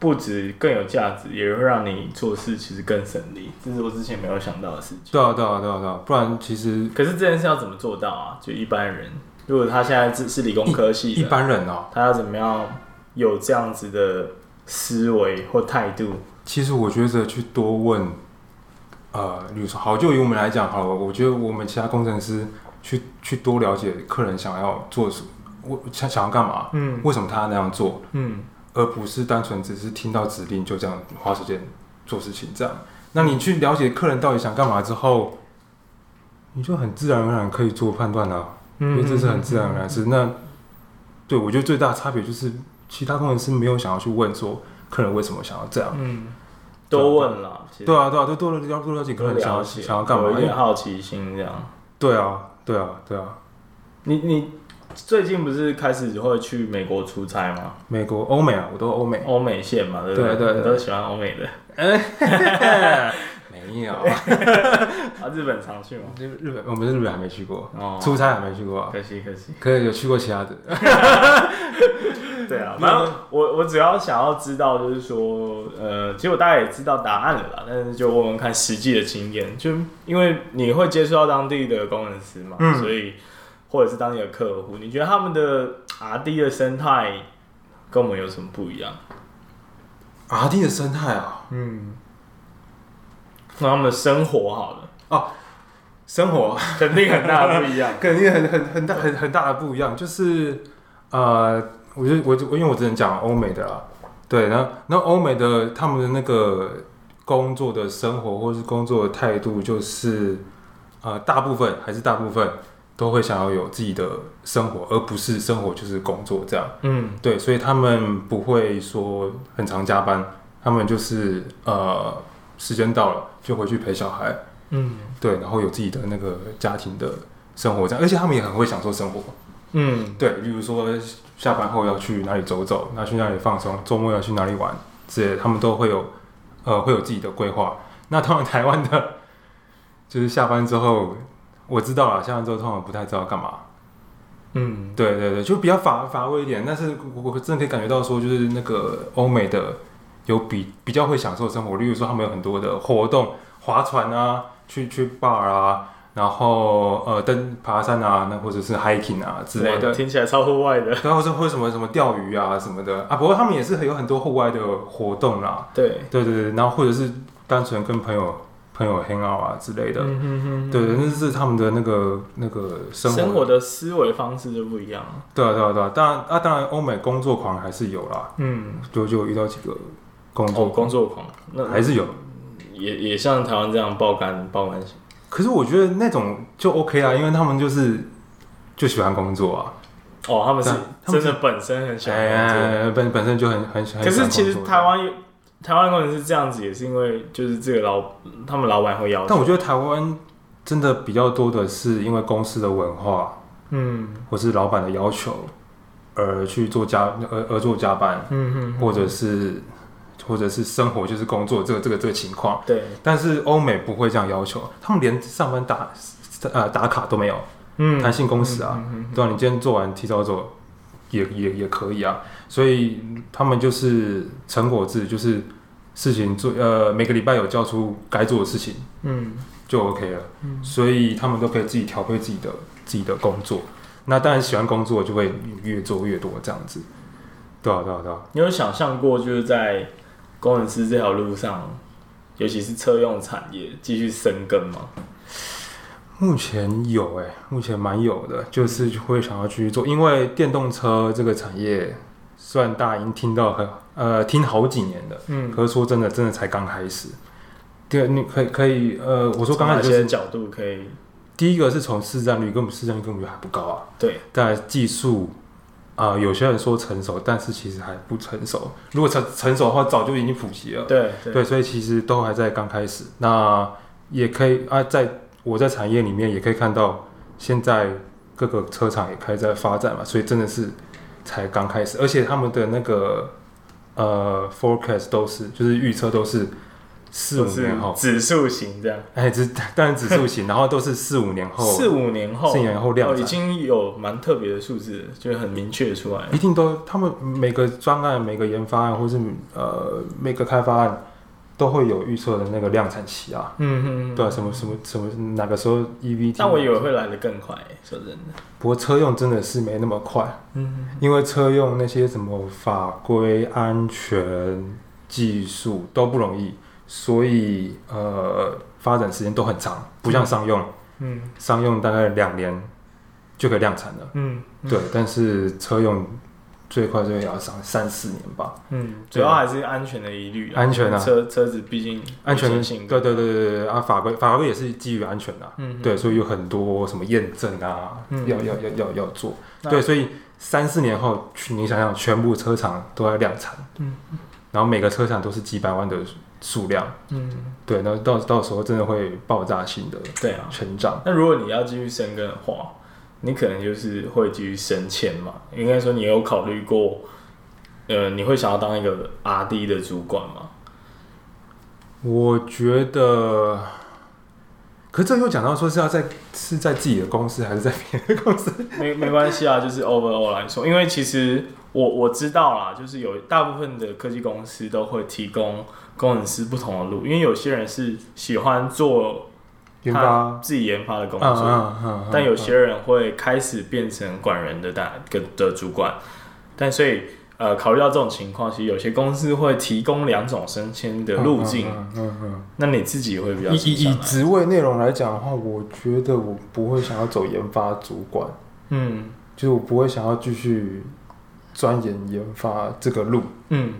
不止更有价值，也会让你做事其实更省力，这是我之前没有想到的事情。对啊，对啊，对啊，对啊，不然其实……可是这件事要怎么做到啊？就一般人，如果他现在是是理工科系的，一般人哦，他要怎么样有这样子的思维或态度？其实我觉得去多问，呃，比如说，好，就以我们来讲好了，我觉得我们其他工程师去去多了解客人想要做什么，我想想要干嘛？嗯，为什么他要那样做？嗯。而不是单纯只是听到指令就这样花时间做事情，这样。那你去了解客人到底想干嘛之后，你就很自然而然可以做判断了，因为这是很自然而然的事。那对我觉得最大的差别就是，其他工程师没有想要去问说客人为什么想要这样，嗯，都问了，对啊对啊，就多了要多了解个人想要想要干嘛，有点好奇心这样。对啊对啊对啊，你你。最近不是开始会去美国出差吗？美国、欧美啊，我都欧美，欧美线嘛，对不对？对对，都喜欢欧美的。(laughs) 没有 (laughs) 啊，日本常去吗？(laughs) 日本，我们日本还没去过，哦出差还没去过，可惜可惜。可以有去过其他的。(laughs) 对啊，反正我我主要想要知道，就是说，呃，其实我大概也知道答案了啦，但是就问问看实际的经验，就因为你会接触到当地的工程师嘛，所以。或者是当地的客户，你觉得他们的 R&D 的生态跟我们有什么不一样？R&D 的生态啊，嗯，那他们的生活好了哦，生活肯定很大的不一样，(laughs) 肯定很很很大很很大的不一样。就是呃，我就我我因为我只能讲欧美的啦，对，然后那欧美的他们的那个工作的生活或是工作的态度，就是呃，大部分还是大部分。都会想要有自己的生活，而不是生活就是工作这样。嗯，对，所以他们不会说很常加班，他们就是呃时间到了就回去陪小孩。嗯，对，然后有自己的那个家庭的生活这样，而且他们也很会享受生活。嗯，对，比如说下班后要去哪里走走，那去哪里放松，周末要去哪里玩，这些他们都会有呃会有自己的规划。那通常台湾的，就是下班之后。我知道了，下班之后通常不太知道干嘛。嗯，对对对，就比较乏乏味一点。但是我真的可以感觉到说，就是那个欧美的有比比较会享受生活，例如说他们有很多的活动，划船啊，去去 bar 啊，然后呃登爬山啊，那或者是 hiking 啊之类的，听起来超户外的。然后是会什么什么钓鱼啊什么的啊，不过他们也是有很多户外的活动啦。对对对对，然后或者是单纯跟朋友。朋友 hang out 啊之类的，嗯、哼哼对，那是他们的那个那个生活，生活的思维方式就不一样。对啊，对啊，对啊，当然啊，当然欧美工作狂还是有啦。嗯，就就遇到几个工作、哦、工作狂，那还是有，也也像台湾这样爆肝爆肝型。可是我觉得那种就 OK 啊，因为他们就是就喜欢工作啊。哦，他们是真的本身很喜欢工作，哎、本本身就很很喜欢。可是其实台湾。台湾工人是这样子，也是因为就是这个老他们老板会要求。但我觉得台湾真的比较多的是因为公司的文化，嗯，或是老板的要求而去做加而而做加班，嗯嗯，或者是或者是生活就是工作这个这个这个情况，对。但是欧美不会这样要求，他们连上班打呃打卡都没有，嗯，弹性工时啊，对啊，你今天做完提早走也也也可以啊，所以他们就是成果制，就是事情做呃每个礼拜有交出该做的事情，嗯。就 OK 了，嗯，所以他们都可以自己调配自己的自己的工作。那当然喜欢工作就会越做越多这样子。对啊，对啊，对啊。你有想象过就是在工程师这条路上，尤其是车用产业继续深耕吗？目前有诶、欸，目前蛮有的，就是会想要继续做，因为电动车这个产业，虽然大家已经听到很呃听好几年的，嗯，可是说真的，真的才刚开始。对，你可以可以，呃，我说刚开始就是角度可以，第一个是从市占率，根本市占率根本就还不高啊。对，但技术啊、呃，有些人说成熟，但是其实还不成熟。如果成成熟的话，早就已经普及了。对对，对，所以其实都还在刚开始。那也可以啊，在我在产业里面也可以看到，现在各个车厂也开始在发展嘛，所以真的是才刚开始，而且他们的那个呃 forecast 都是，就是预测都是。四五年后，指数型这样，哎，指当然指数型，然后都是四五年后，四五年后，四年后量产，已经有蛮特别的数字，就很明确出来。一定都，他们每个专案、每个研发案，或是呃每个开发案，都会有预测的那个量产期啊。嗯嗯，对，什么什么什么哪个时候 EV？但我以为会来的更快，说真的。不过车用真的是没那么快，嗯，因为车用那些什么法规、安全、技术都不容易。所以，呃，发展时间都很长，不像商用，嗯，商用大概两年就可以量产了，嗯，对。但是车用最快最快也要上三四年吧，嗯，主要还是安全的疑虑，安全啊，车车子毕竟安全。性，对对对对对啊，法规法规也是基于安全的，嗯，对，所以有很多什么验证啊，要要要要要做，对，所以三四年后，你想想，全部车厂都要量产，嗯，然后每个车厂都是几百万的。数量，嗯，对，那到到时候真的会爆炸性的，对啊，成长。那如果你要继续深耕的话，你可能就是会继续升迁嘛？应该说你有考虑过，呃，你会想要当一个 RD 的主管吗？我觉得，可是这又讲到说是要在是在自己的公司还是在别的公司？没没关系啊，就是 overall 来说，因为其实我我知道啦，就是有大部分的科技公司都会提供。工程师不同的路，因为有些人是喜欢做研发自己研发的工作，但有些人会开始变成管人的大跟的主管。但所以呃，考虑到这种情况，其实有些公司会提供两种升迁的路径。嗯嗯嗯。那你自己会比较以以职位内容来讲的话，我觉得我不会想要走研发主管。嗯，就是我不会想要继续钻研研发这个路。嗯。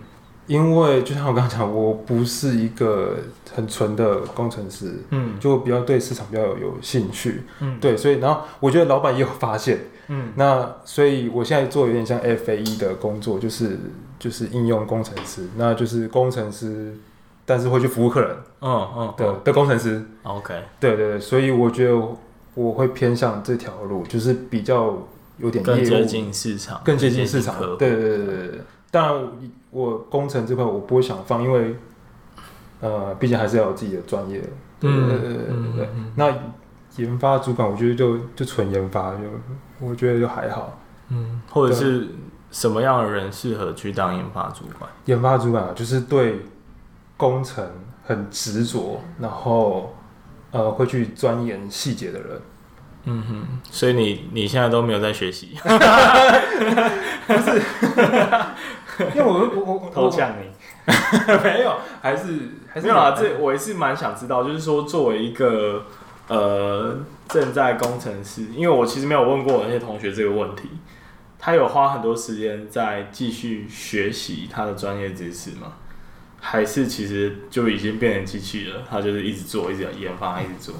因为就像我刚刚讲，我不是一个很纯的工程师，嗯，就比较对市场比较有有兴趣，嗯，对，所以然后我觉得老板也有发现，嗯，那所以我现在做有点像 FAE 的工作，就是就是应用工程师，那就是工程师，但是会去服务客人，嗯嗯的的工程师，OK，对对对，所以我觉得我会偏向这条路，就是比较有点更接近市场，更接近市场，对对对对对，当然。我工程这块我不会想放，因为，呃，毕竟还是要有自己的专业。对对对对对。那研发主管，我觉得就就纯研发，就我觉得就还好。嗯。或者是什么样的人适合去当研发主管？研发主管啊，就是对工程很执着，然后呃会去钻研细节的人。嗯哼。所以你你现在都没有在学习？(laughs) (laughs) (laughs) 不是。(laughs) 因为我我我投降你，(laughs) 没有，还是还是没有啊。这我也是蛮想知道，就是说作为一个呃正在工程师，因为我其实没有问过我那些同学这个问题，他有花很多时间在继续学习他的专业知识吗？还是其实就已经变成机器了？他就是一直做，一直研发，一直做。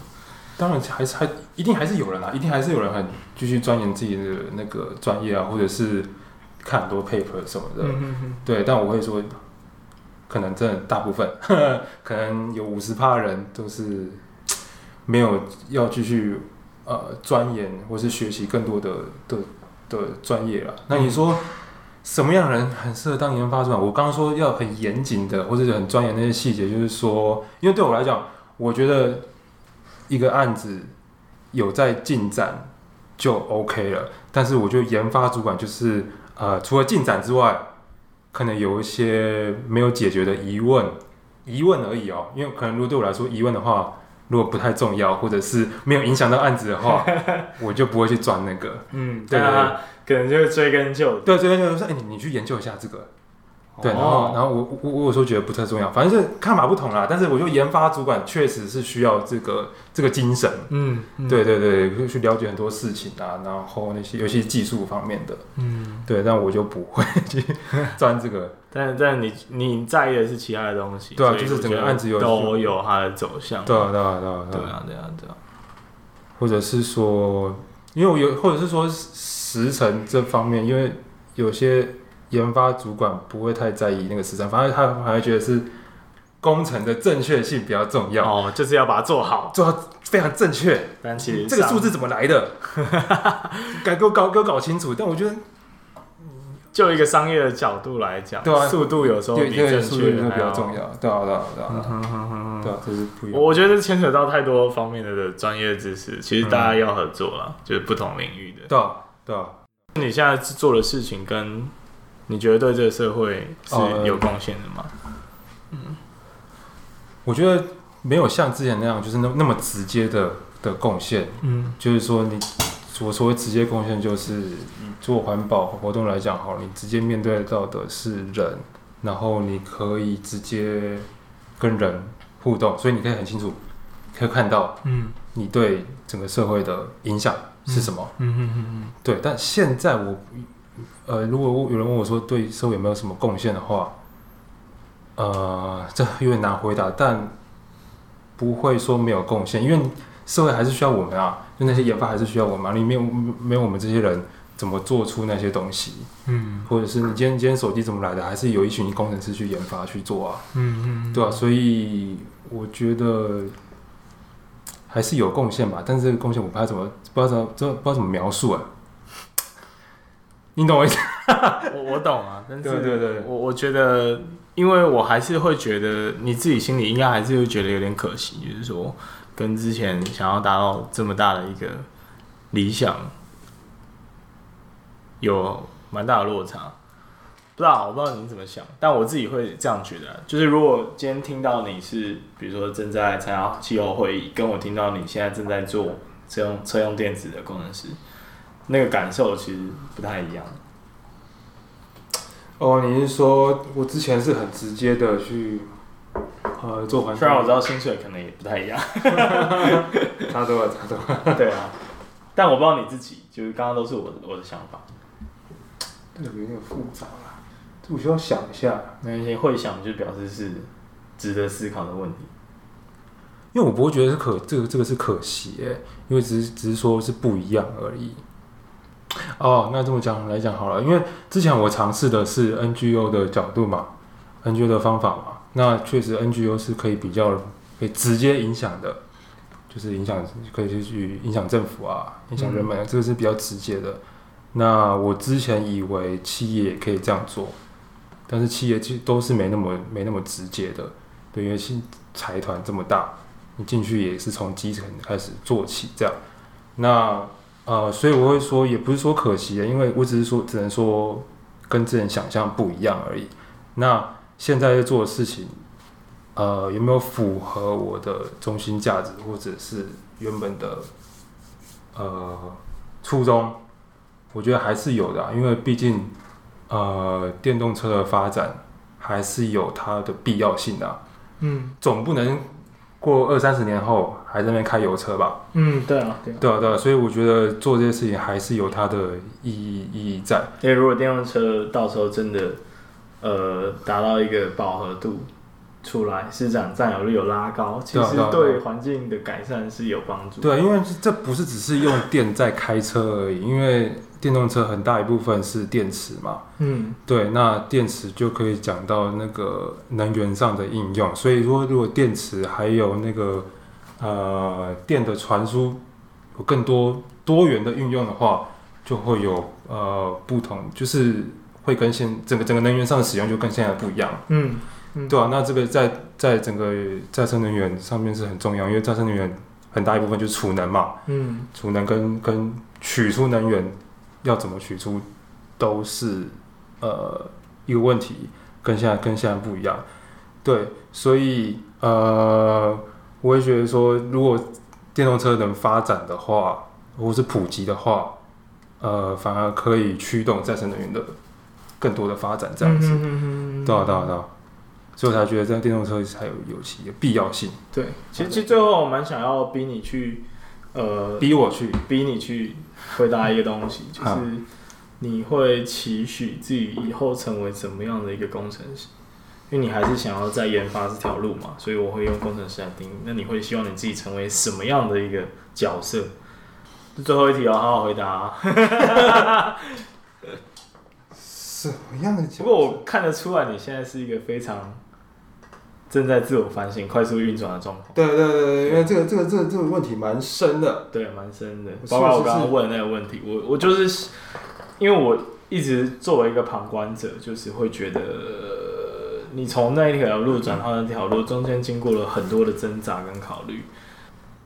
当然还是还一定还是有人啊，一定还是有人很继续钻研自己的那个专业啊，或者是。看很多 paper 什么的，嗯、哼哼对，但我会说，可能真的大部分，呵呵可能有五十趴的人都是没有要继续呃钻研或是学习更多的的的专业了。那你说什么样的人很适合当研发主管？我刚刚说要很严谨的，或者是很钻研那些细节，就是说，因为对我来讲，我觉得一个案子有在进展就 OK 了。但是我觉得研发主管就是呃，除了进展之外，可能有一些没有解决的疑问，疑问而已哦。因为可能如果对我来说疑问的话，如果不太重要，或者是没有影响到案子的话，(laughs) 我就不会去转那个。嗯，对啊，可能就会追根究底。对，追根究底说，哎、欸，你你去研究一下这个。对，然后然后我我我有时候觉得不太重要，反正是看法不同啦。但是我觉得研发主管确实是需要这个这个精神，嗯，嗯对对对，去了解很多事情啊，然后那些尤其是技术方面的，嗯，对，但我就不会 (laughs) 去钻这个。(laughs) 但但你你在意的是其他的东西，对啊，就是整个案子有都有它的走向，对啊对啊对啊对啊对啊对啊，或者是说，因为我有，或者是说时辰这方面，因为有些。研发主管不会太在意那个时程，反正他反而觉得是工程的正确性比较重要。哦，就是要把它做好，做到非常正确。但其实这个数字怎么来的？(laughs) 该给我搞给我搞清楚。但我觉得，就一个商业的角度来讲，对啊，速度有时候比正确比较重要。对啊，对啊，对啊，对啊，这是不一样。我觉得牵扯到太多方面的专业知识，其实大家要合作了，就是不同领域的。对啊，对啊。你现在做的事情跟你觉得对这个社会是有贡献的吗？呃、嗯，我觉得没有像之前那样，就是那那么直接的的贡献。嗯，就是说你我所谓直接贡献，就是你做环保活动来讲，好，你直接面对到的是人，然后你可以直接跟人互动，所以你可以很清楚可以看到，嗯，你对整个社会的影响是什么？嗯嗯嗯嗯，对。但现在我。呃，如果有人问我说对社会有没有什么贡献的话，呃，这有点难回答，但不会说没有贡献，因为社会还是需要我们啊，就那些研发还是需要我们啊，你没有没有我们这些人，怎么做出那些东西？嗯，或者是你今天今天手机怎么来的？还是有一群工程师去研发去做啊？嗯嗯，对啊，所以我觉得还是有贡献吧，但是这个贡献我不知道怎么不知道怎么不知道怎么描述啊。你懂我意思？(laughs) 我我懂啊，但是对对对，我我觉得，因为我还是会觉得你自己心里应该还是会觉得有点可惜，就是说跟之前想要达到这么大的一个理想有蛮大的落差。不知道，我不知道你怎么想，但我自己会这样觉得，就是如果今天听到你是比如说正在参加气候会议，跟我听到你现在正在做车用车用电子的工程师。那个感受其实不太一样。哦，你是说我之前是很直接的去呃做环境？虽然我知道薪水可能也不太一样，(laughs) 差多了，差多了。对啊，但我不知道你自己，就是刚刚都是我的我的想法。这个有点复杂啦，这我需要想一下。那些会想就表示是值得思考的问题。因为我不会觉得是可这个这个是可惜诶，因为只是只是说是不一样而已。哦，那这么讲来讲好了，因为之前我尝试的是 NGO 的角度嘛，NGO 的方法嘛，那确实 NGO 是可以比较可以直接影响的，就是影响可以去影响政府啊，影响人们，嗯、这个是比较直接的。那我之前以为企业也可以这样做，但是企业其实都是没那么没那么直接的，对，因为新财团这么大，你进去也是从基层开始做起这样，那。呃，所以我会说，也不是说可惜的，因为我只是说，只能说跟之前想象不一样而已。那现在在做的事情，呃，有没有符合我的中心价值，或者是原本的呃初衷？我觉得还是有的啊，因为毕竟呃，电动车的发展还是有它的必要性的啊。嗯，总不能。过二三十年后还在那边开油车吧？嗯，对啊，对啊，对啊，对啊，所以我觉得做这些事情还是有它的意义意义在。因为如果电动车到时候真的呃达到一个饱和度出来，市场占有率有拉高，其实对环境的改善是有帮助。对啊，因为这不是只是用电在开车而已，因为。电动车很大一部分是电池嘛，嗯，对，那电池就可以讲到那个能源上的应用。所以说，如果电池还有那个呃电的传输有更多多元的运用的话，就会有呃不同，就是会跟现整个整个能源上的使用就跟现在不一样。嗯，嗯对啊，那这个在在整个再生能源上面是很重要，因为再生能源很大一部分就是储能嘛。嗯，储能跟跟取出能源要怎么取出，都是呃一个问题，跟现在跟现在不一样。对，所以呃，我也觉得说，如果电动车能发展的话，或是普及的话，呃，反而可以驱动再生能源的更多的发展，这样子。对啊，对啊，对啊。所以我才觉得这电动车才有有其的必要性。对，其实其实最后我蛮想要逼你去，呃，逼我去，逼你去回答一个东西，(laughs) 就是你会期许自己以后成为怎么样的一个工程师？因为你还是想要再研发这条路嘛，所以我会用工程师来定义。那你会希望你自己成为什么样的一个角色？最后一题哦，好好回答啊。(laughs) 什么样的角色？不过我看得出来，你现在是一个非常正在自我反省、快速运转的状况。对对对对，因为这个这个这个这个问题蛮深的。对，蛮深的。包括我刚刚问的那个问题，我我就是因为我一直作为一个旁观者，就是会觉得。你从那一条路转到那条路，中间经过了很多的挣扎跟考虑。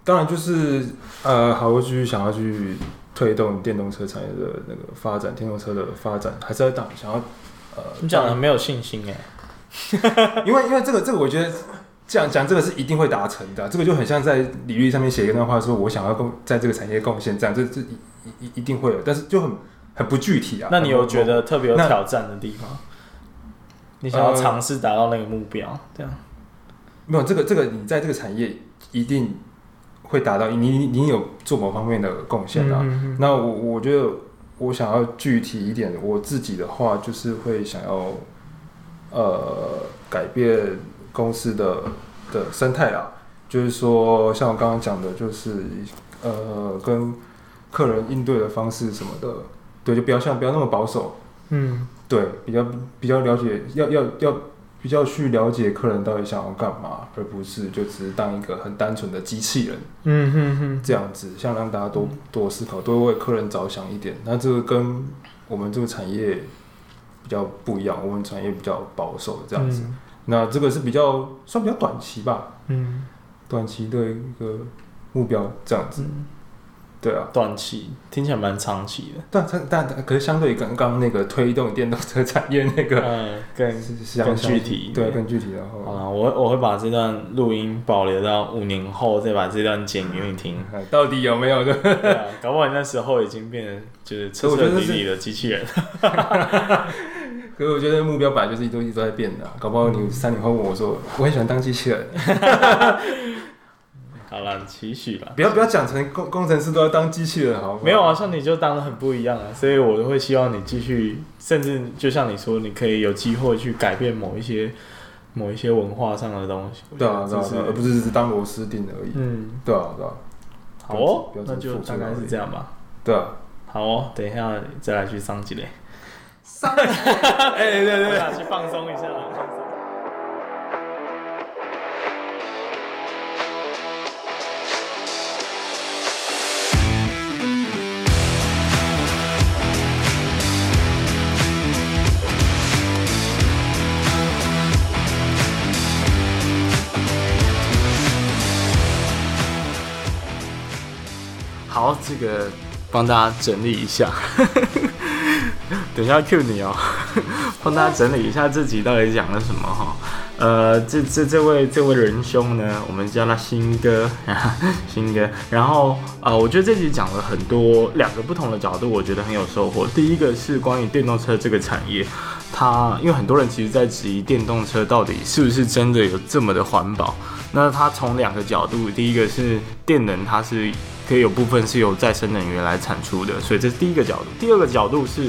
当然，就是呃，好，我继续想要去推动电动车产业的那个发展，电动车的发展还是要当想要呃。你讲的很没有信心哎，(laughs) 因为因为这个这个，我觉得这样讲这个是一定会达成的。这个就很像在履历上面写一段话，说我想要贡在这个产业贡献，这样这这一一一定会有，但是就很很不具体啊。那你有觉得特别有挑战的地方？你想要尝试达到那个目标，呃、这样没有这个这个，你在这个产业一定会达到。你你你有做某方面的贡献啊？那我我觉得我想要具体一点，我自己的话就是会想要呃改变公司的的生态啊。就是说，像我刚刚讲的，就是呃跟客人应对的方式什么的，对，就不要像不要那么保守，嗯。对，比较比较了解，要要要比较去了解客人到底想要干嘛，而不是就只是当一个很单纯的机器人。嗯哼哼，这样子，像让大家多多思考，多为客人着想一点。那这个跟我们这个产业比较不一样，我们产业比较保守这样子。嗯、那这个是比较算比较短期吧。嗯，短期的一个目标这样子。嗯对啊，短期听起来蛮长期的，但但但可是相对于刚刚那个推动电动车产业那个，嗯，更更具体，对，更具体的话，啊，我我会把这段录音保留到五年后，再把这段剪给你听，到底有没有的？(laughs) 对啊，搞不好你那时候已经变成就是彻彻底底的机器人。(laughs) 可是我觉得目标本来就是一直一直在变的，搞不好你三年后问我说，我很喜欢当机器人。好了，期许吧。不要不要讲成工工程师都要当机器人，好吗？没有啊，像你就当的很不一样啊，所以我都会希望你继续，甚至就像你说，你可以有机会去改变某一些某一些文化上的东西。对啊，对啊，而不是只是当螺丝钉而已。嗯，对啊，对啊。好哦，那就大概是这样吧。对啊，好哦，等一下再来去上几嘞。上，(laughs) 哎，对对对，去放松一下。好，这个帮大家整理一下，(laughs) 等一下 Q 你哦，(laughs) 帮大家整理一下自己到底讲了什么哈。呃，这这这位这位仁兄呢，我们叫他新哥，(laughs) 新哥。然后呃，我觉得这集讲了很多两个不同的角度，我觉得很有收获。第一个是关于电动车这个产业，它因为很多人其实在质疑电动车到底是不是真的有这么的环保。那它从两个角度，第一个是电能，它是。可以有部分是由再生能源来产出的，所以这是第一个角度。第二个角度是，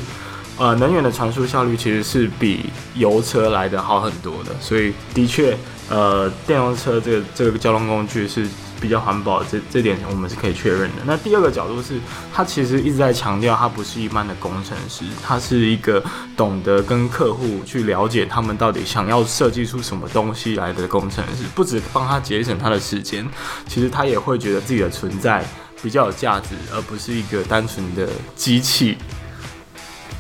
呃，能源的传输效率其实是比油车来的好很多的，所以的确，呃，电动车这个这个交通工具是比较环保，这这点我们是可以确认的。那第二个角度是，他其实一直在强调，他不是一般的工程师，他是一个懂得跟客户去了解他们到底想要设计出什么东西来的工程师，不止帮他节省他的时间，其实他也会觉得自己的存在。比较有价值，而不是一个单纯的机器。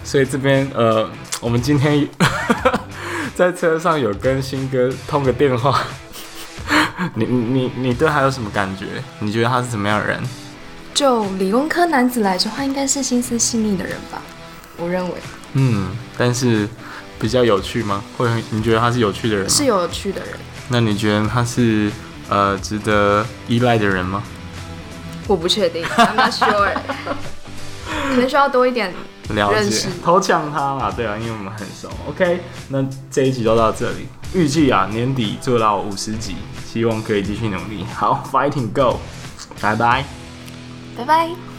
所以这边呃，我们今天 (laughs) 在车上有跟新哥通个电话。(laughs) 你你你对他有什么感觉？你觉得他是什么样的人？就理工科男子来说，他应该是心思细腻的人吧？我认为。嗯，但是比较有趣吗？会，你觉得他是有趣的人吗？是有趣的人。那你觉得他是呃值得依赖的人吗？(laughs) 我不确定，I'm not sure。(laughs) 可能需要多一点了解。偷呛他嘛？对啊，因为我们很熟。OK，那这一集就到这里。预计啊年底做到五十集，希望可以继续努力。好，Fighting Go，拜拜，拜拜。